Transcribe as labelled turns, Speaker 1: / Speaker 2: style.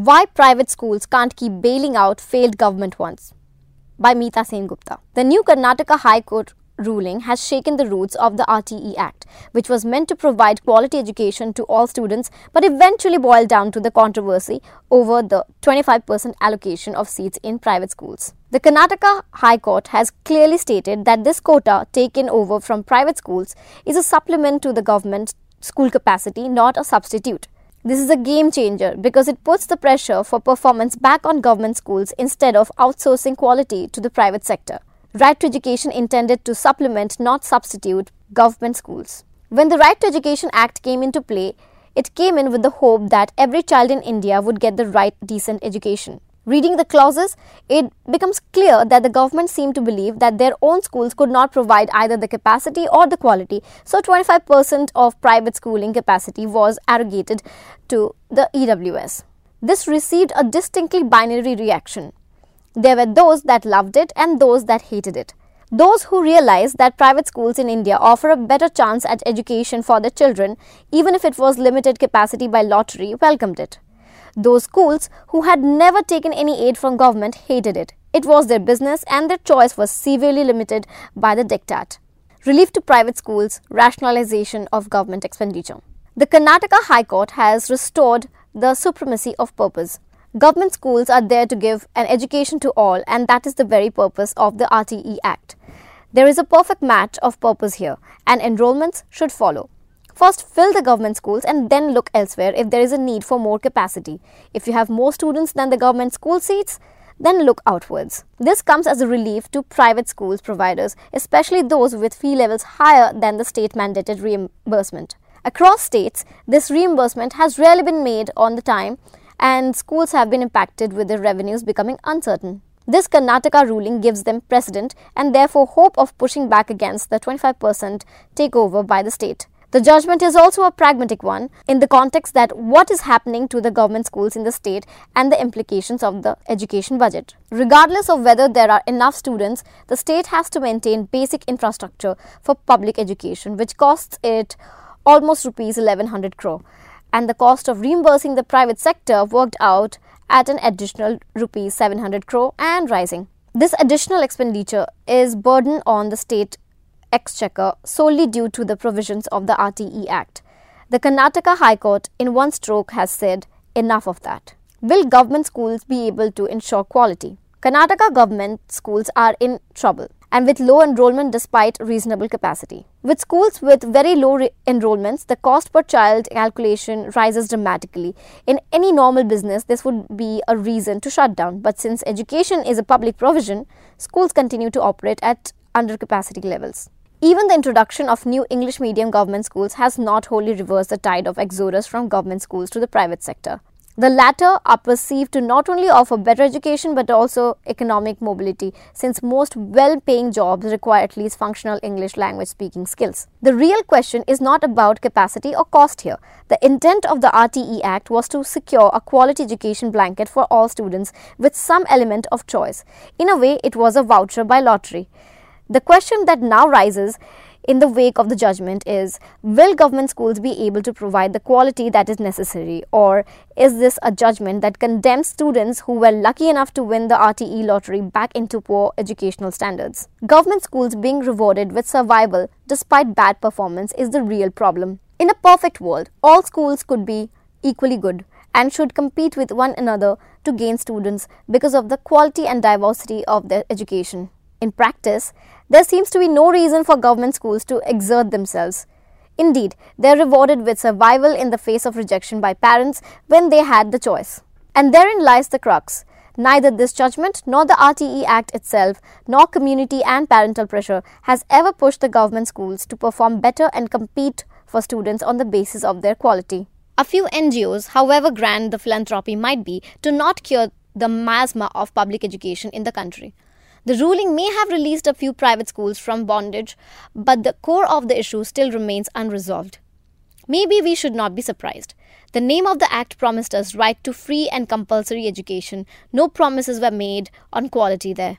Speaker 1: Why private schools can't keep bailing out failed government ones by Meeta Sengupta. The new Karnataka High Court ruling has shaken the roots of the RTE Act, which was meant to provide quality education to all students but eventually boiled down to the controversy over the 25% allocation of seats in private schools. The Karnataka High Court has clearly stated that this quota taken over from private schools is a supplement to the government school capacity, not a substitute. This is a game changer because it puts the pressure for performance back on government schools instead of outsourcing quality to the private sector. Right to Education intended to supplement, not substitute, government schools. When the Right to Education Act came into play, it came in with the hope that every child in India would get the right decent education. Reading the clauses, it becomes clear that the government seemed to believe that their own schools could not provide either the capacity or the quality, so 25% of private schooling capacity was arrogated to the EWS. This received a distinctly binary reaction. There were those that loved it and those that hated it. Those who realized that private schools in India offer a better chance at education for their children, even if it was limited capacity by lottery, welcomed it. Those schools who had never taken any aid from government hated it. It was their business and their choice was severely limited by the diktat. Relief to private schools, rationalization of government expenditure. The Karnataka High Court has restored the supremacy of purpose. Government schools are there to give an education to all, and that is the very purpose of the RTE Act. There is a perfect match of purpose here, and enrollments should follow. First, fill the government schools and then look elsewhere if there is a need for more capacity. If you have more students than the government school seats, then look outwards. This comes as a relief to private schools providers, especially those with fee levels higher than the state mandated reimbursement. Across states, this reimbursement has rarely been made on the time and schools have been impacted with their revenues becoming uncertain. This Karnataka ruling gives them precedent and therefore hope of pushing back against the 25% takeover by the state. The judgment is also a pragmatic one in the context that what is happening to the government schools in the state and the implications of the education budget. Regardless of whether there are enough students, the state has to maintain basic infrastructure for public education, which costs it almost rupees 1100 crore and the cost of reimbursing the private sector worked out at an additional rupees 700 crore and rising. This additional expenditure is burden on the state exchequer solely due to the provisions of the RTE Act. The Karnataka High Court in one stroke has said enough of that. Will government schools be able to ensure quality? Karnataka government schools are in trouble and with low enrollment despite reasonable capacity. With schools with very low re- enrollments, the cost per child calculation rises dramatically. In any normal business, this would be a reason to shut down. But since education is a public provision, schools continue to operate at under capacity levels. Even the introduction of new English medium government schools has not wholly reversed the tide of exodus from government schools to the private sector. The latter are perceived to not only offer better education but also economic mobility, since most well paying jobs require at least functional English language speaking skills. The real question is not about capacity or cost here. The intent of the RTE Act was to secure a quality education blanket for all students with some element of choice. In a way, it was a voucher by lottery. The question that now rises in the wake of the judgment is will government schools be able to provide the quality that is necessary? Or is this a judgment that condemns students who were lucky enough to win the RTE lottery back into poor educational standards? Government schools being rewarded with survival despite bad performance is the real problem. In a perfect world all schools could be equally good and should compete with one another to gain students because of the quality and diversity of their education in practice, there seems to be no reason for government schools to exert themselves. Indeed, they are rewarded with survival in the face of rejection by parents when they had the choice. And therein lies the crux. Neither this judgment nor the RTE Act itself, nor community and parental pressure has ever pushed the government schools to perform better and compete for students on the basis of their quality. A few NGOs, however grand the philanthropy might be, do not cure the miasma of public education in the country. The ruling may have released a few private schools from bondage, but the core of the issue still remains unresolved. Maybe we should not be surprised. The name of the act promised us right to free and compulsory education. No promises were made on quality there.